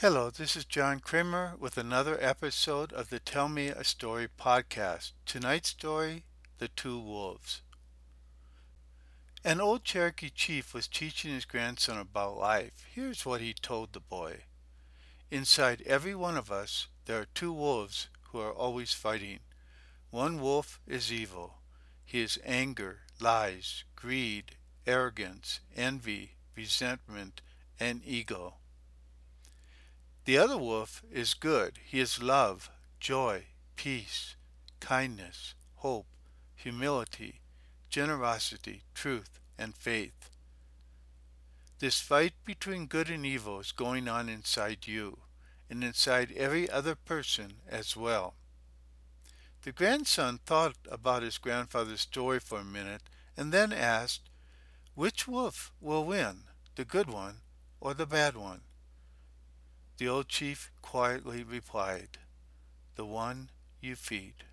Hello, this is John Kramer with another episode of the Tell Me a Story podcast. Tonight's story The Two Wolves. An old Cherokee chief was teaching his grandson about life. Here's what he told the boy Inside every one of us, there are two wolves who are always fighting. One wolf is evil. He is anger, lies, greed, arrogance, envy, resentment, and ego. The other wolf is good. He is love, joy, peace, kindness, hope, humility, generosity, truth, and faith. This fight between good and evil is going on inside you and inside every other person as well. The grandson thought about his grandfather's story for a minute and then asked, Which wolf will win, the good one or the bad one? The old chief quietly replied, The one you feed.